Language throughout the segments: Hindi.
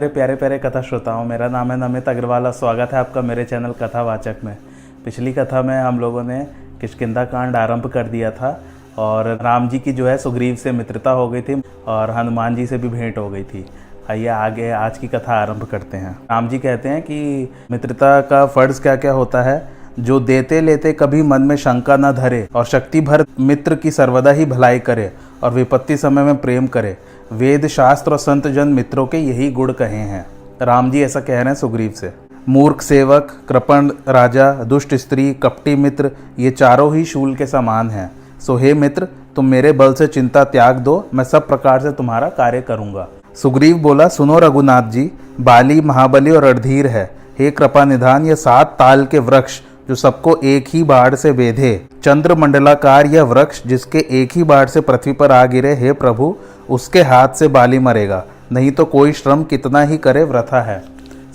मेरे प्यारे प्यारे कथा श्रोताओं, मेरा नाम है नमित अग्रवाल और स्वागत है आपका मेरे चैनल कथावाचक में। पिछली कथा में हम लोगों ने किशकिंदा कांड आरंभ कर दिया था और राम जी की जो है सुग्रीव से मित्रता हो गई थी और हनुमान जी से भी भेंट हो गई थी। आइए आगे आज की कथा आरंभ करते हैं। राम जी कहते हैं कि मित्रता का फ़र्ज़ क्या क्या होता है? जो देते लेते कभी मन में शंका न धरे और शक्ति भर मित्र की सर्वदा ही भलाई करे और विपत्ति समय में प्रेम करे। वेद, शास्त्र और संत जन मित्रों के यही गुण कहे हैं। राम जी ऐसा कह रहे हैं सुग्रीव से। मूर्ख सेवक, कृपण राजा, दुष्ट स्त्री, कपटी मित्र, ये चारों ही शूल के समान हैं। सो हे मित्र, तुम मेरे बल से चिंता त्याग दो, मैं सब प्रकार से तुम्हारा कार्य करूँगा। सुग्रीव बोला, सुनो रघुनाथ जी, बाली, महाबली और रणधीर है। हे कृपा निधान ये सात ताल के वृक्ष जो सबको एक ही बाढ़ से बेधे चंद्र मंडलाकार यह वृक्ष जिसके एक ही बाढ़ से पृथ्वी पर आ गिरे, हे प्रभु, उसके हाथ से बाली मरेगा। नहीं तो कोई श्रम कितना ही करे व्रथा है।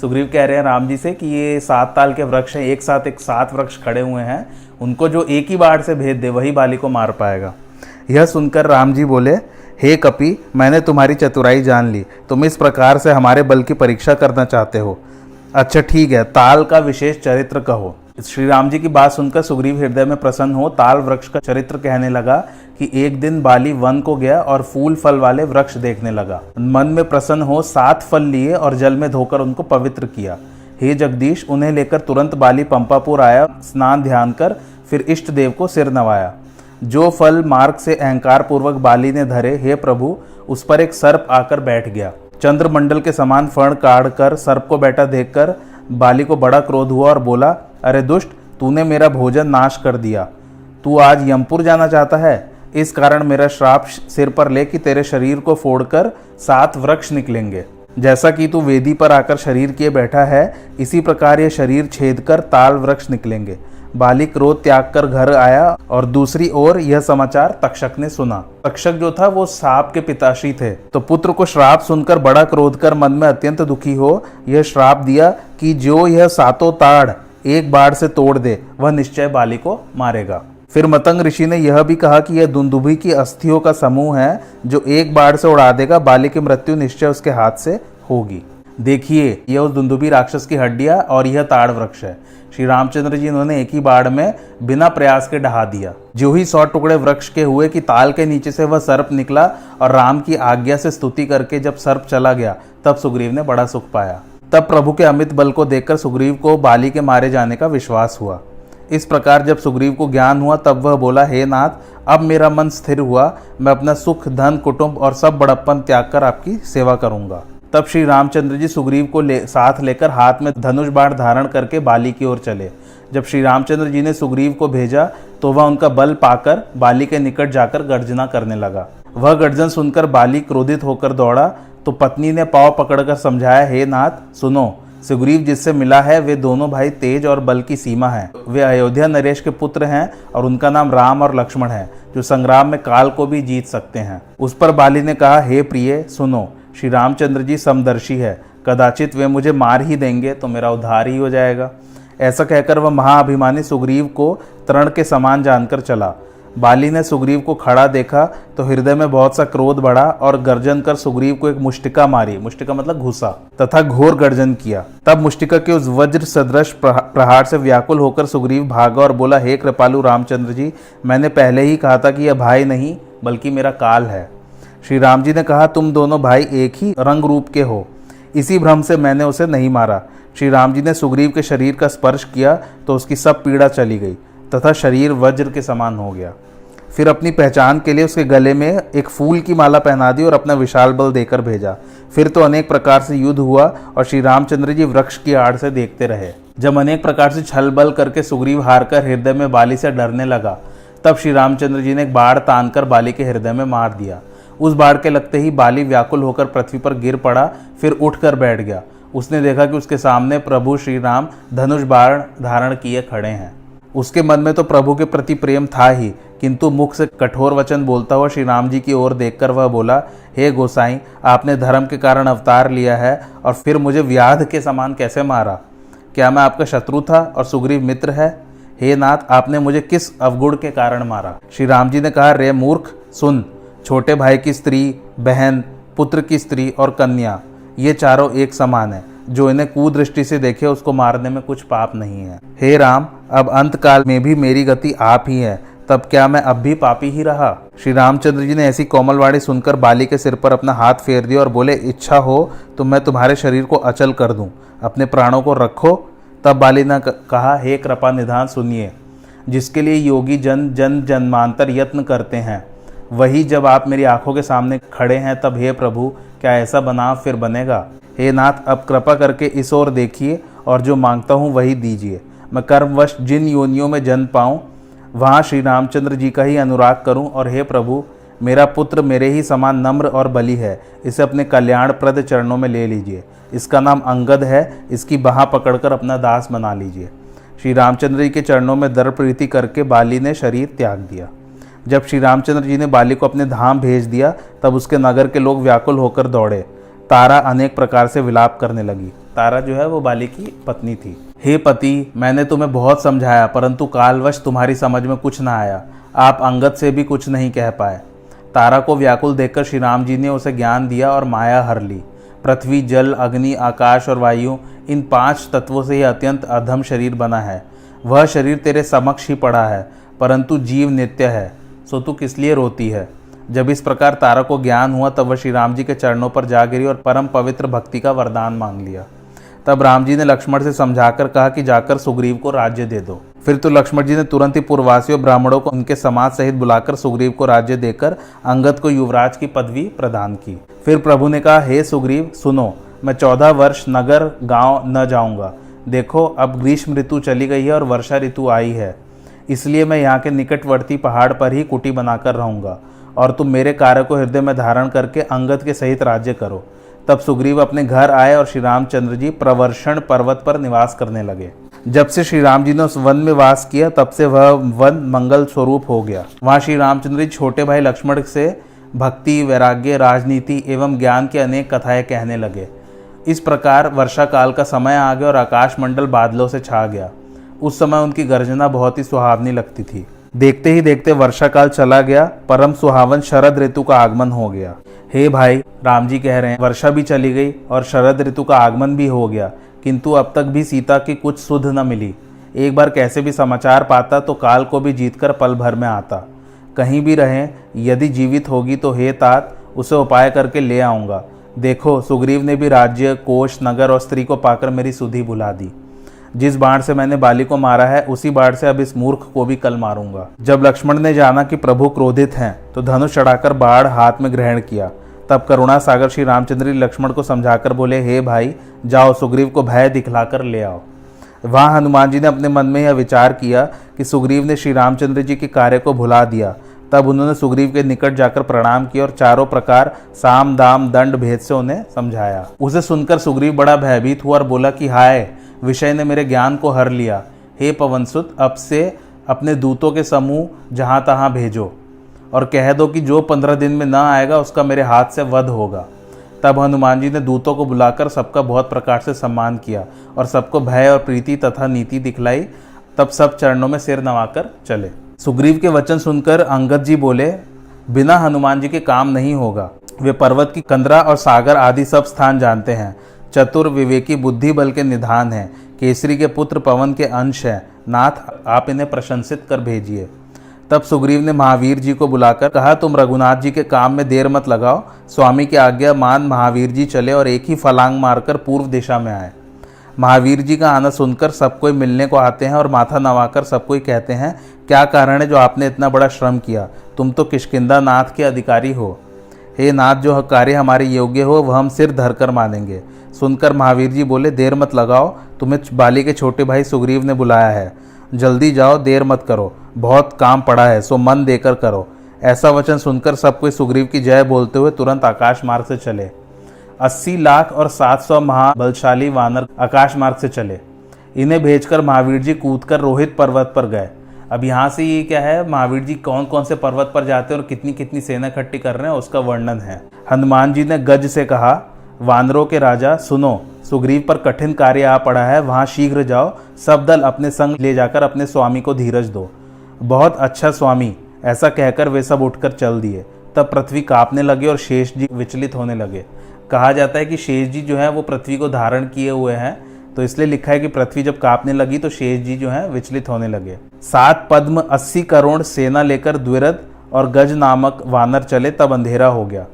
सुग्रीव कह रहे हैं राम जी से कि ये सात ताल के वृक्ष हैं, एक साथ एक सात वृक्ष खड़े हुए हैं। उनको जो एक ही बाढ़ से भेद दे, वही बाली को मार पाएगा। यह सुनकर राम जी बोले, हे कपि, मैंने तुम्हारी चतुराई जान ली। तुम इस प्रकार से हमारे बल की परीक्षा करना चाहते हो। अच्छा ठीक है, ताल का विशेष चरित्र कहो। श्री राम जी की बात सुनकर सुग्रीव हृदय में प्रसन्न हो ताल वृक्ष का चरित्र कहने लगा कि एक दिन बाली वन को गया और फूल फल वाले वृक्ष देखने लगा। मन में प्रसन्न हो सात फल लिए और जल में धोकर उनको पवित्र किया। हे जगदीश, उन्हें लेकर तुरंत बाली पंपापुर आया, स्नान ध्यान कर, फिर इष्ट देव को सिर नवाया। जो फल मार्ग से अहंकार पूर्वक बाली ने धरे, हे प्रभु, उस पर एक सर्प आकर बैठ गया। चंद्रमंडल के समान फण काढ़ कर सर्प को बैठा देखकर बाली को बड़ा क्रोध हुआ और बोला अरे दुष्ट, तूने मेरा भोजन नाश कर दिया। तू आज यमपुर जाना चाहता है? इस कारण मेरा श्राप सिर पर ले कि तेरे शरीर को फोड़कर सात वृक्ष निकलेंगे। जैसा कि तू वेदी पर आकर शरीर किए बैठा है, इसी प्रकार ये शरीर छेद कर ताल वृक्ष निकलेंगे। बालिक क्रोध त्याग कर घर आया और दूसरी ओर यह समाचार तक्षक ने सुना। तक्षक जो था वो साप के पिताश्री थे। तो पुत्र को श्राप सुनकर बड़ा क्रोध कर मन में अत्यंत दुखी हो, यह श्राप दिया कि जो यह सातों ताड़ एक बाढ़ से तोड़ दे, वह निश्चय बाली को मारेगा। फिर मतंग ऋषि ने यह भी कहा कि यह दुंदुभी की अस्थियों का समूह है, जो एक बाढ़ से उड़ा देगा, बाली की मृत्यु निश्चय उसके हाथ से होगी। देखिए, यह उस दुंदुभी राक्षस की हड्डियाँ और यह ताड़ वृक्ष है। श्री रामचंद्र जी उन्होंने एक ही बाढ़ में बिना प्रयास के ढहा दिया। जो ही सौ टुकड़े वृक्ष के हुए कि ताल के नीचे से वह सर्प निकला और राम की आज्ञा से स्तुति करके जब सर्प चला गया, तब सुग्रीव ने बड़ा सुख पाया। तब प्रभु के अमित बल को देखकर सुग्रीव को बाली के मारे जाने का विश्वास हुआ। इस प्रकार जब सुग्रीव को ज्ञान हुआ तब वह बोला हे नाथ अब मेरा मन स्थिर हुआ। मैं अपना सुख धन कुटुंब और सब बड़प्पन त्याग कर आपकी सेवा करूँगा। तब श्री रामचंद्र जी सुग्रीव को ले, साथ लेकर हाथ में धनुष बाण धारण करके बाली की ओर चले। जब श्री रामचंद्र जी ने सुग्रीव को भेजा तो वह उनका बल पाकर बाली के निकट जाकर गर्जना करने लगा। वह गर्जन सुनकर बाली क्रोधित होकर दौड़ा। तो पत्नी ने पाव पकड़कर समझाया, हे नाथ, सुनो, सुग्रीव जिससे मिला है, वे दोनों भाई तेज और बल की सीमा है। वे अयोध्या नरेश के पुत्र हैं और उनका नाम राम और लक्ष्मण है, जो संग्राम में काल को भी जीत सकते हैं। उस पर बाली ने कहा, हे प्रिय, सुनो, श्री रामचंद्र जी समदर्शी है। कदाचित वे मुझे मार ही देंगे तो मेरा उद्धार ही हो जाएगा। ऐसा कहकर वह महाअभिमानी सुग्रीव को तरण के समान जानकर चला। बाली ने सुग्रीव को खड़ा देखा तो हृदय में बहुत सा क्रोध बढ़ा और गर्जन कर सुग्रीव को एक मुष्टिका मारी। मुष्टिका मतलब घुसा तथा घोर गर्जन किया। तब मुष्टिका के उस वज्र सदृश प्रहार से व्याकुल होकर सुग्रीव भागा और बोला, हे कृपालु रामचंद्र जी, मैंने पहले ही कहा था कि यह भाई नहीं, बल्कि मेरा काल है। श्री राम जी ने कहा, तुम दोनों भाई एक ही रंग रूप के हो। इसी भ्रम से मैंने उसे नहीं मारा श्री राम जी ने सुग्रीव के शरीर का स्पर्श किया तो उसकी सब पीड़ा चली गई तथा शरीर वज्र के समान हो गया। फिर अपनी पहचान के लिए उसके गले में एक फूल की माला पहना दी और अपना विशाल बल देकर भेजा। फिर तो अनेक प्रकार से युद्ध हुआ और श्री रामचंद्र जी वृक्ष की आड़ से देखते रहे। जब अनेक प्रकार से छल बल करके सुग्रीव हार कर हृदय में बाली से डरने लगा, तब श्री रामचंद्र जी ने एक बाढ़ तानकर बाली के हृदय में मार दिया। उस बाढ़ के लगते ही बाली व्याकुल होकर पृथ्वी पर गिर पड़ा, फिर उठकर बैठ गया। उसने देखा कि उसके सामने प्रभु श्री राम धनुष बाण धारण किए खड़े हैं। उसके मन में तो प्रभु के प्रति प्रेम था ही, किंतु मुख से कठोर वचन बोलता हुआ श्री राम जी की ओर देखकर वह बोला, हे hey गोसाई, आपने धर्म के कारण अवतार लिया है, और फिर मुझे व्याध के समान कैसे मारा? क्या मैं आपका शत्रु था और सुग्रीव मित्र है? हे नाथ, आपने मुझे किस अवगुण के कारण मारा? श्री राम जी ने कहा, रे मूर्ख, सुन, छोटे भाई की स्त्री, बहन, पुत्र की स्त्री और कन्या, ये चारों एक समान है, जो इन्हें कुदृष्टि से देखे उसको मारने में कुछ पाप नहीं है। हे राम अब अंत काल में भी मेरी गति आप ही है। तब क्या मैं अब भी पापी ही रहा? श्री रामचंद्र जी ने ऐसी कोमलवाणी सुनकर बाली के सिर पर अपना हाथ फेर दिया और बोले, इच्छा हो तो मैं तुम्हारे शरीर को अचल कर दूँ। अपने प्राणों को रखो। तब बाली ने कहा, हे कृपा निधान सुनिए, जिसके लिए योगी जन जन जन्मांतर यत्न करते हैं, वही जब आप मेरी आँखों के सामने खड़े हैं, तब हे प्रभु, क्या ऐसा बना फिर बनेगा? हे नाथ, अब कृपा करके इस ओर देखिए और जो माँगता हूँ वही दीजिए। मैं कर्मवश जिन योनियों में जन्म पाऊँ, वहाँ श्री रामचंद्र जी का ही अनुराग करूँ और हे प्रभु, मेरा पुत्र मेरे ही समान नम्र और बलि है। इसे अपने कल्याणप्रद चरणों में ले लीजिए। इसका नाम अंगद है। इसकी बहा पकड़कर अपना दास बना लीजिए। श्री रामचंद्र जी के चरणों में दर प्रीति करके बाली ने शरीर त्याग दिया। जब श्री रामचंद्र जी ने बाली को अपने धाम भेज दिया, तब उसके नगर के लोग व्याकुल होकर दौड़े। तारा अनेक प्रकार से विलाप करने लगी। तारा जो है वो बाली की पत्नी थी। हे पति, मैंने तुम्हें बहुत समझाया, परंतु कालवश तुम्हारी समझ में कुछ ना आया। आप अंगद से भी कुछ नहीं कह पाए। तारा को व्याकुल देखकर श्री राम जी ने उसे ज्ञान दिया और माया हर ली। पृथ्वी, जल, अग्नि, आकाश और वायु, इन पाँच तत्वों से ही अत्यंत अधम शरीर बना है। वह शरीर तेरे समक्ष ही पड़ा है, परंतु जीव नित्य है, सो तू किस लिए रोती है? जब इस प्रकार तारा को ज्ञान हुआ, तब वह श्री राम जी के चरणों पर जा गिरी और परम पवित्र भक्ति का वरदान मांग लिया। तब राम जी ने लक्ष्मण से समझाकर कहा कि जाकर सुग्रीव को राज्य दे दो। फिर तो लक्ष्मण जी ने तुरंत ही पूर्ववासियों ब्राह्मणों को उनके समाज सहित बुलाकर सुग्रीव को राज्य देकर अंगद को युवराज की पदवी प्रदान की। फिर प्रभु ने कहा, हे सुग्रीव, सुनो, मैं चौदह वर्ष नगर, गाँव न जाऊँगा। देखो, अब ग्रीष्म ऋतु चली गई है और वर्षा ऋतु आई है। इसलिए मैं यहाँ के निकटवर्ती पहाड़ पर ही कुटी बनाकर रहूँगा और तुम मेरे कार्य को हृदय में धारण करके अंगद के सहित राज्य करो। तब सुग्रीव अपने घर आए और श्री रामचंद्र जी प्रवर्षण पर्वत पर निवास करने लगे। जब से श्री राम जी ने उस वन में वास किया, तब से वह वन मंगल स्वरूप हो गया। वहाँ श्री रामचंद्र जी छोटे भाई लक्ष्मण से भक्ति, वैराग्य, राजनीति एवं ज्ञान के अनेक कथाएँ कहने लगे। इस प्रकार वर्षा काल का समय आ गया और आकाश मंडल बादलों से छा गया। उस समय उनकी गर्जना बहुत ही सुहावनी लगती थी। देखते ही देखते वर्षा काल चला गया, परम सुहावन शरद ऋतु का आगमन हो गया। हे भाई, राम जी कह रहे हैं, वर्षा भी चली गई और शरद ऋतु का आगमन भी हो गया, किंतु अब तक भी सीता की कुछ सुध न मिली। एक बार कैसे भी समाचार पाता तो काल को भी जीतकर पल भर में आता। कहीं भी रहें, यदि जीवित होगी तो हे तात, उसे उपाय करके ले आऊँगा। देखो, सुग्रीव ने भी राज्य, कोष, नगर और स्त्री को पाकर मेरी सुधि बुला दी। जिस बाण से मैंने बाली को मारा है, उसी बाढ़ से अब इस मूर्ख को भी कल मारूँगा। जब लक्ष्मण ने जाना कि प्रभु क्रोधित हैं तो धनुष चढ़ाकर बाढ़ हाथ में ग्रहण किया। तब करुणा सागर श्री रामचंद्र लक्ष्मण को समझाकर बोले, हे भाई, जाओ सुग्रीव को भय दिखलाकर ले आओ। वहाँ हनुमान जी ने अपने मन में यह विचार किया कि सुग्रीव ने श्री रामचंद्र जी के कार्य को भुला दिया। तब उन्होंने सुग्रीव के निकट जाकर प्रणाम किया और चारों प्रकार साम, दाम, दंड, भेद से उन्हें समझाया। उसे सुनकर सुग्रीव बड़ा भयभीत हुआ और बोला कि, हाय, विषय ने मेरे ज्ञान को हर लिया। हे पवनसुत, अब से अपने दूतों के समूह जहाँ तहाँ भेजो और कह दो कि जो पंद्रह दिन में ना आएगा, उसका मेरे हाथ से वध होगा। तब हनुमान जी ने दूतों को बुलाकर सबका बहुत प्रकार से सम्मान किया और सबको भय और प्रीति तथा नीति दिखलाई। तब सब चरणों में सिर नवाकर चले। सुग्रीव के वचन सुनकर अंगद जी बोले, बिना हनुमान जी के काम नहीं होगा। वे पर्वत की कंदरा और सागर आदि सब स्थान जानते हैं। चतुर विवेकी बुद्धि बल के निधान हैं। केसरी के पुत्र पवन के अंश हैं। नाथ, आप इन्हें प्रशंसित कर भेजिए। तब सुग्रीव ने महावीर जी को बुलाकर कहा, तुम रघुनाथ जी के काम में देर मत लगाओ। स्वामी की आज्ञा मान महावीर जी चले और एक ही फलांग मारकर पूर्व दिशा में आए। महावीर जी का आना सुनकर सब कोई मिलने को आते हैं और माथा नवाकर सब कोई कहते हैं, क्या कारण है जो आपने इतना बड़ा श्रम किया? तुम तो किशकिंदा नाथ के अधिकारी हो। हे नाथ, जो कार्य हमारे योग्य हो, वह हम सिर धर कर मानेंगे। सुनकर महावीर जी बोले, देर मत लगाओ, तुम्हें बाली के छोटे भाई सुग्रीव ने बुलाया है। जल्दी जाओ, देर मत करो। बहुत काम पड़ा है, सो मन देकर करो। ऐसा वचन सुनकर सब कोई सुग्रीव की जय बोलते हुए तुरंत आकाश मार्ग से चले। अस्सी लाख और सात सौ महाबलशाली वानर आकाश मार्ग से चले। इन्हें भेजकर महावीर जी कूदकर रोहित पर्वत पर गए। अब यहाँ से ये क्या है? महावीर जी कौन कौन से पर्वत पर जाते हैं और कितनी कितनी सेना इकट्ठी कर रहे हैं, उसका वर्णन है। हनुमान जी ने गज से कहा, वानरों के राजा, सुनो, सुग्रीव पर कठिन कार्य आ पड़ा है, वहाँ शीघ्र जाओ, सब दल अपने संग ले जाकर अपने स्वामी को धीरज दो। बहुत अच्छा स्वामी, ऐसा कहकर वे सब उठकर चल दिए। तब पृथ्वी कांपने लगे और शेष जी विचलित होने लगे। कहा जाता है कि शेष जी जो है वो पृथ्वी को धारण किए हुए हैं। तो इसलिए लिखा है कि पृथ्वी जब कांपने लगी तो शेष जी जो है विचलित होने लगे। सात पद्म, अस्सी करोड़ सेना लेकर द्विरथ और गज नामक वानर चले, तब अंधेरा हो गया।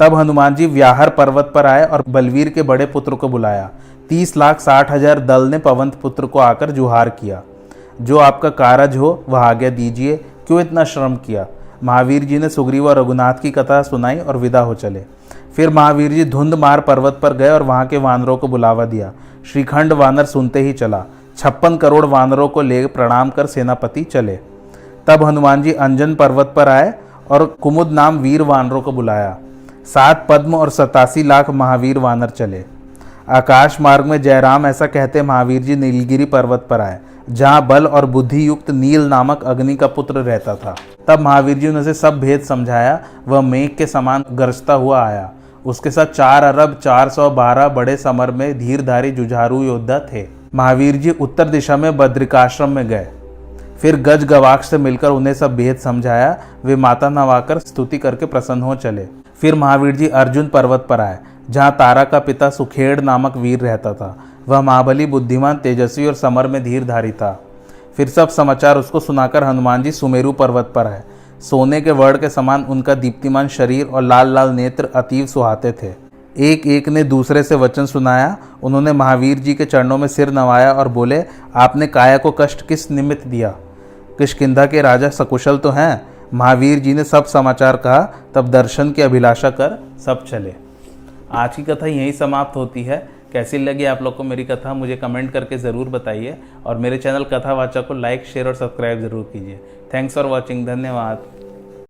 तब हनुमान जी व्याहर पर्वत पर आए और बलवीर के बड़े पुत्र को बुलाया। तीस लाख साठ हज़ार दल ने पवंत पुत्र को आकर जुहार किया। जो आपका कारज हो, वह आज्ञा दीजिए। क्यों इतना श्रम किया? महावीर जी ने सुग्रीव और रघुनाथ की कथा सुनाई और विदा हो चले। फिर महावीर जी धुंध मार पर्वत पर गए और वहाँ के वानरों को बुलावा दिया। श्रीखंड वानर सुनते ही चला। छप्पन करोड़ वानरों को ले प्रणाम कर सेनापति चले। तब हनुमान जी अंजन पर्वत पर आए और कुमुद नाम वीर वानरों को बुलाया। सात पद्म और सतासी लाख महावीर वानर चले। आकाश मार्ग में जयराम ऐसा कहते महावीर जी नीलगिरी पर्वत पर आए, जहाँ बल और बुद्धि युक्त नील नामक अग्नि का पुत्र रहता था। तब महावीर जी ने उसे सब भेद समझाया, वह मेघ के समान गरजता हुआ आया। उसके साथ चार अरब, चार सौ बारह बड़े समर में धीरधारी जुझारू योद्धा थे। महावीर जी उत्तर दिशा में बद्रिकाश्रम में गए। फिर गज गवाक्ष से मिलकर उन्हें सब भेद समझाया। वे माता नवाकर स्तुति करके प्रसन्न हो चले। फिर महावीर जी अर्जुन पर्वत पर आए, जहाँ तारा का पिता सुखेड़ नामक वीर रहता था। वह महाबली, बुद्धिमान, तेजस्वी और समर में धीरधारी था। फिर सब समाचार उसको सुनाकर हनुमान जी सुमेरु पर्वत पर आए। सोने के वर्ण के समान उनका दीप्तिमान शरीर और लाल लाल नेत्र अतीव सुहाते थे। एक एक ने दूसरे से वचन सुनाया, उन्होंने महावीर जी के चरणों में सिर नवाया और बोले, आपने काया को कष्ट किस निमित्त दिया? किशकिंधा के राजा सकुशल तो हैं। महावीर जी ने सब समाचार कहा, तब दर्शन की अभिलाषा कर सब चले। आज की कथा यहीं समाप्त होती है। कैसी लगी आप लोग को मेरी कथा, मुझे कमेंट करके ज़रूर बताइए और मेरे चैनल कथावाचक को लाइक, शेयर और सब्सक्राइब ज़रूर कीजिए। थैंक्स फॉर वॉचिंग, धन्यवाद।